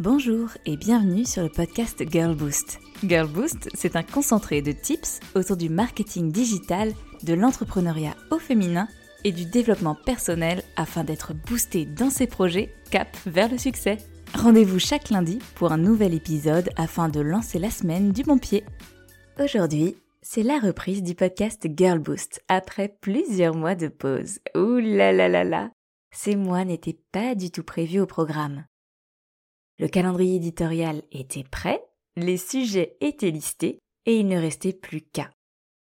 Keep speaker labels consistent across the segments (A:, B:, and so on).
A: Bonjour et bienvenue sur le podcast Girl Boost. Girl Boost, c'est un concentré de tips autour du marketing digital, de l'entrepreneuriat au féminin et du développement personnel afin d'être boosté dans ses projets cap vers le succès. Rendez-vous chaque lundi pour un nouvel épisode afin de lancer la semaine du bon pied. Aujourd'hui, c'est la reprise du podcast Girl Boost après plusieurs mois de pause. Ouh là là là là Ces mois n'étaient pas du tout prévus au programme. Le calendrier éditorial était prêt, les sujets étaient listés et il ne restait plus qu'à.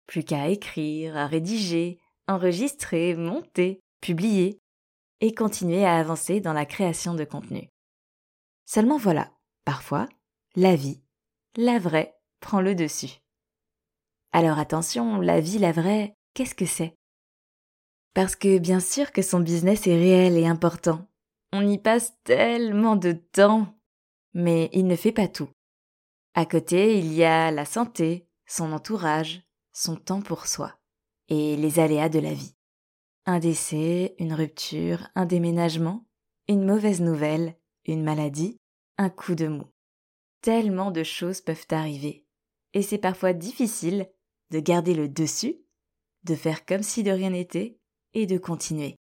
A: Plus qu'à écrire, à rédiger, enregistrer, monter, publier et continuer à avancer dans la création de contenu. Seulement voilà, parfois, la vie, la vraie, prend le dessus. Alors attention, la vie, la vraie, qu'est-ce que c'est? Parce que bien sûr que son business est réel et important, on y passe tellement de temps. Mais il ne fait pas tout. À côté, il y a la santé, son entourage, son temps pour soi, et les aléas de la vie. Un décès, une rupture, un déménagement, une mauvaise nouvelle, une maladie, un coup de mou. Tellement de choses peuvent arriver, et c'est parfois difficile de garder le dessus, de faire comme si de rien n'était, et de continuer.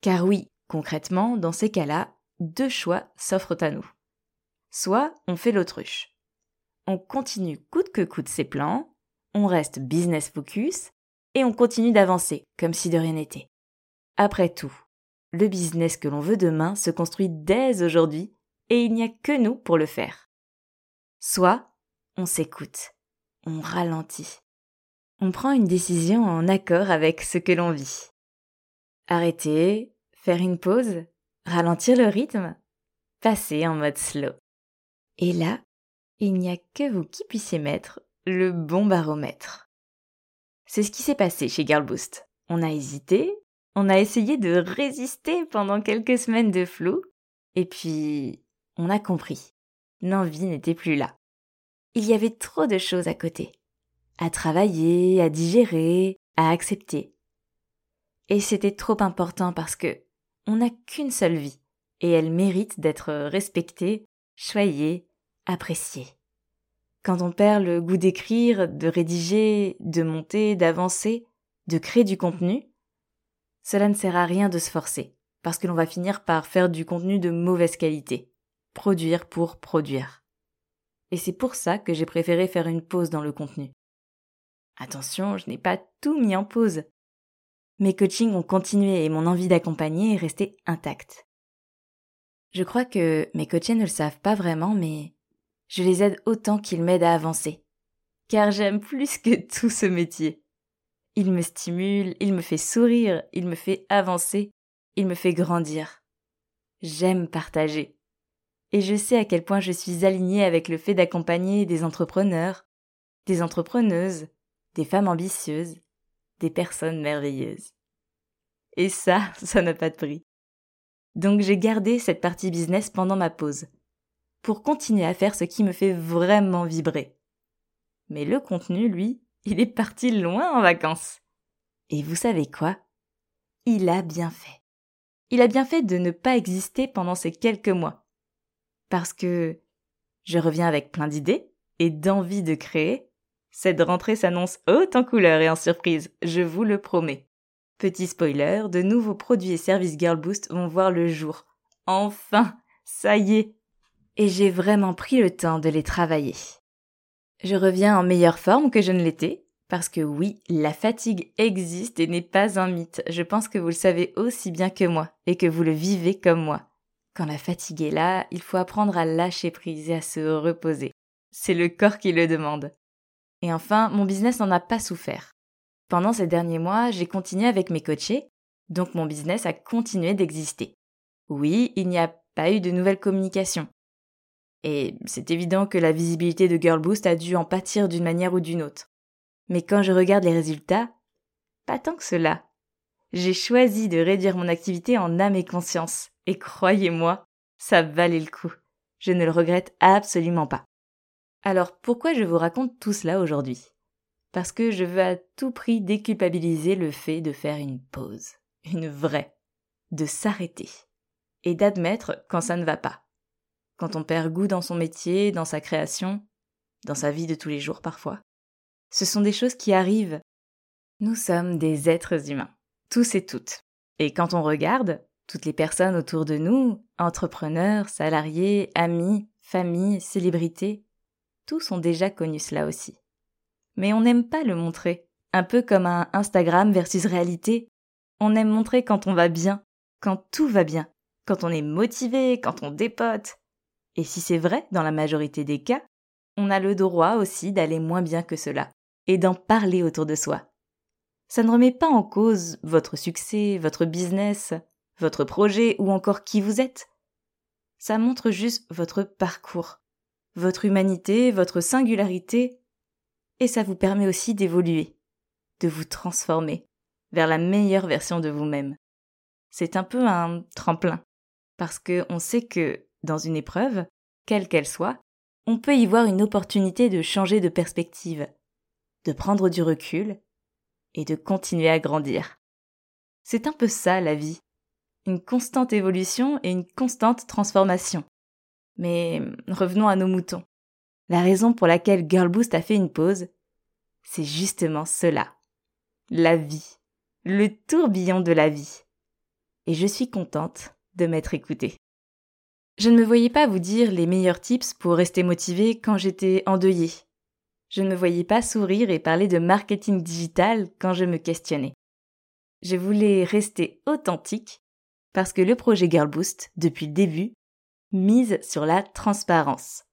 A: Car oui, Concrètement, dans ces cas-là, deux choix s'offrent à nous. Soit on fait l'autruche. On continue coûte que coûte ses plans, on reste business focus, et on continue d'avancer, comme si de rien n'était. Après tout, le business que l'on veut demain se construit dès aujourd'hui, et il n'y a que nous pour le faire. Soit on s'écoute, on ralentit, on prend une décision en accord avec ce que l'on vit. Arrêter, faire une pause, ralentir le rythme, passer en mode slow. Et là, il n'y a que vous qui puissiez mettre le bon baromètre. C'est ce qui s'est passé chez Girlboost. On a hésité, on a essayé de résister pendant quelques semaines de flou, et puis on a compris. L'envie n'était plus là. Il y avait trop de choses à côté. À travailler, à digérer, à accepter. Et c'était trop important parce que on n'a qu'une seule vie, et elle mérite d'être respectée, choyée, appréciée. Quand on perd le goût d'écrire, de rédiger, de monter, d'avancer, de créer du contenu, cela ne sert à rien de se forcer, parce que l'on va finir par faire du contenu de mauvaise qualité, produire pour produire. Et c'est pour ça que j'ai préféré faire une pause dans le contenu. Attention, je n'ai pas tout mis en pause. Mes coachings ont continué et mon envie d'accompagner est restée intacte. Je crois que mes coachés ne le savent pas vraiment, mais je les aide autant qu'ils m'aident à avancer. Car j'aime plus que tout ce métier. Il me stimule, il me fait sourire, il me fait avancer, il me fait grandir. J'aime partager. Et je sais à quel point je suis alignée avec le fait d'accompagner des entrepreneurs, des entrepreneuses, des femmes ambitieuses, des personnes merveilleuses. Et ça, ça n'a pas de prix. Donc j'ai gardé cette partie business pendant ma pause, pour continuer à faire ce qui me fait vraiment vibrer. Mais le contenu, lui, il est parti loin en vacances. Et vous savez quoi? Il a bien fait. Il a bien fait de ne pas exister pendant ces quelques mois. Parce que je reviens avec plein d'idées et d'envie de créer, cette rentrée s'annonce haute en couleurs et en surprise, je vous le promets. Petit spoiler, de nouveaux produits et services Girl Boost vont voir le jour. Enfin, ça y est. Et j'ai vraiment pris le temps de les travailler. Je reviens en meilleure forme que je ne l'étais, parce que oui, la fatigue existe et n'est pas un mythe. Je pense que vous le savez aussi bien que moi, et que vous le vivez comme moi. Quand la fatigue est là, il faut apprendre à lâcher prise et à se reposer. C'est le corps qui le demande. Et enfin, mon business n'en a pas souffert. Pendant ces derniers mois, j'ai continué avec mes coachés, donc mon business a continué d'exister. Oui, il n'y a pas eu de nouvelles communications. Et c'est évident que la visibilité de Girl Boost a dû en pâtir d'une manière ou d'une autre. Mais quand je regarde les résultats, pas tant que cela. J'ai choisi de réduire mon activité en âme et conscience, et croyez-moi, ça valait le coup. Je ne le regrette absolument pas. Alors pourquoi je vous raconte tout cela aujourd'hui? Parce que je veux à tout prix déculpabiliser le fait de faire une pause, une vraie, de s'arrêter et d'admettre quand ça ne va pas. quand on perd goût dans son métier, dans sa création, dans sa vie de tous les jours parfois. Ce sont des choses qui arrivent. Nous sommes des êtres humains, tous et toutes. Et quand on regarde, toutes les personnes autour de nous, entrepreneurs, salariés, amis, familles, célébrités, tous ont déjà connu cela aussi. Mais on n'aime pas le montrer, un peu comme un Instagram versus réalité. On aime montrer quand on va bien, quand tout va bien, quand on est motivé, quand on dépote. Et si c'est vrai dans la majorité des cas, on a le droit aussi d'aller moins bien que cela, et d'en parler autour de soi. Ça ne remet pas en cause votre succès, votre business, votre projet ou encore qui vous êtes. Ça montre juste votre parcours, votre humanité, votre singularité, et ça vous permet aussi d'évoluer, de vous transformer vers la meilleure version de vous-même. C'est un peu un tremplin, parce que on sait que, dans une épreuve, quelle qu'elle soit, on peut y voir une opportunité de changer de perspective, de prendre du recul et de continuer à grandir. C'est un peu ça la vie une constante évolution et une constante transformation. Mais revenons à nos moutons. La raison pour laquelle Girlboost a fait une pause, c'est justement cela. La vie. Le tourbillon de la vie. Et je suis contente de m'être écoutée. Je ne me voyais pas vous dire les meilleurs tips pour rester motivée quand j'étais endeuillée. Je ne me voyais pas sourire et parler de marketing digital quand je me questionnais. Je voulais rester authentique parce que le projet Girl Boost, depuis le début, mise sur la transparence.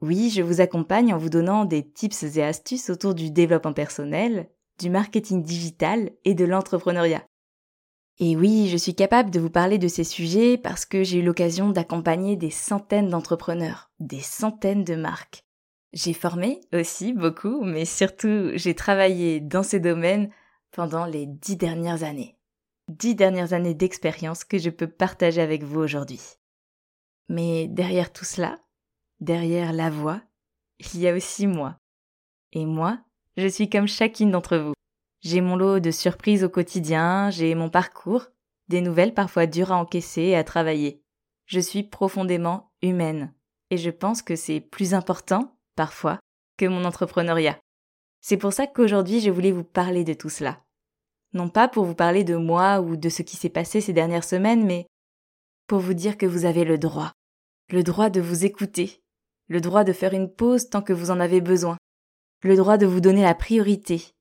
A: Oui, je vous accompagne en vous donnant des tips et astuces autour du développement personnel, du marketing digital et de l'entrepreneuriat. Et oui, je suis capable de vous parler de ces sujets parce que j'ai eu l'occasion d'accompagner des centaines d'entrepreneurs, des centaines de marques. J'ai formé aussi beaucoup, mais surtout j'ai travaillé dans ces domaines pendant les dix dernières années dix dernières années d'expérience que je peux partager avec vous aujourd'hui. Mais derrière tout cela, derrière la voix, il y a aussi moi. Et moi, je suis comme chacune d'entre vous. J'ai mon lot de surprises au quotidien, j'ai mon parcours, des nouvelles parfois dures à encaisser et à travailler. Je suis profondément humaine. Et je pense que c'est plus important, parfois, que mon entrepreneuriat. C'est pour ça qu'aujourd'hui je voulais vous parler de tout cela non pas pour vous parler de moi ou de ce qui s'est passé ces dernières semaines, mais pour vous dire que vous avez le droit, le droit de vous écouter, le droit de faire une pause tant que vous en avez besoin, le droit de vous donner la priorité,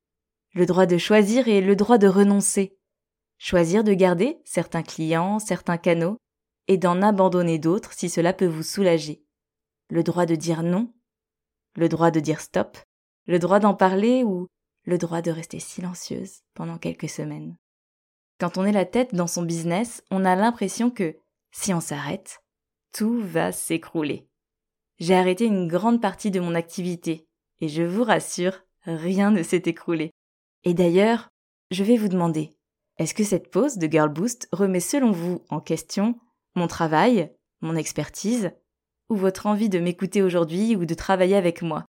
A: le droit de choisir et le droit de renoncer, choisir de garder certains clients, certains canaux, et d'en abandonner d'autres si cela peut vous soulager, le droit de dire non, le droit de dire stop, le droit d'en parler ou le droit de rester silencieuse pendant quelques semaines. Quand on est la tête dans son business, on a l'impression que, si on s'arrête, tout va s'écrouler. J'ai arrêté une grande partie de mon activité, et je vous rassure, rien ne s'est écroulé. Et d'ailleurs, je vais vous demander, est-ce que cette pause de Girl Boost remet selon vous en question mon travail, mon expertise, ou votre envie de m'écouter aujourd'hui ou de travailler avec moi?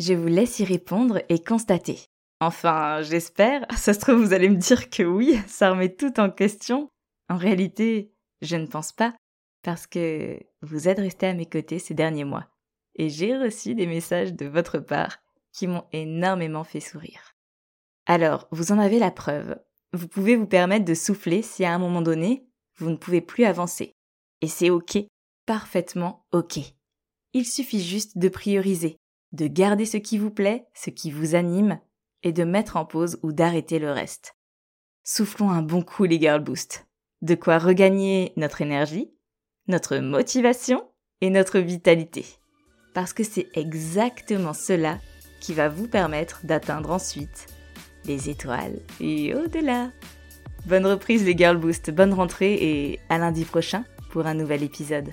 A: Je vous laisse y répondre et constater. Enfin, j'espère. Ça se trouve, vous allez me dire que oui, ça remet tout en question. En réalité, je ne pense pas, parce que vous êtes resté à mes côtés ces derniers mois. Et j'ai reçu des messages de votre part qui m'ont énormément fait sourire. Alors, vous en avez la preuve. Vous pouvez vous permettre de souffler si à un moment donné, vous ne pouvez plus avancer. Et c'est ok, parfaitement ok. Il suffit juste de prioriser, de garder ce qui vous plaît, ce qui vous anime, et de mettre en pause ou d'arrêter le reste. Soufflons un bon coup les Girl Boost. De quoi regagner notre énergie, notre motivation et notre vitalité. Parce que c'est exactement cela qui va vous permettre d'atteindre ensuite les étoiles et au-delà. Bonne reprise les Girl Boost, bonne rentrée et à lundi prochain pour un nouvel épisode.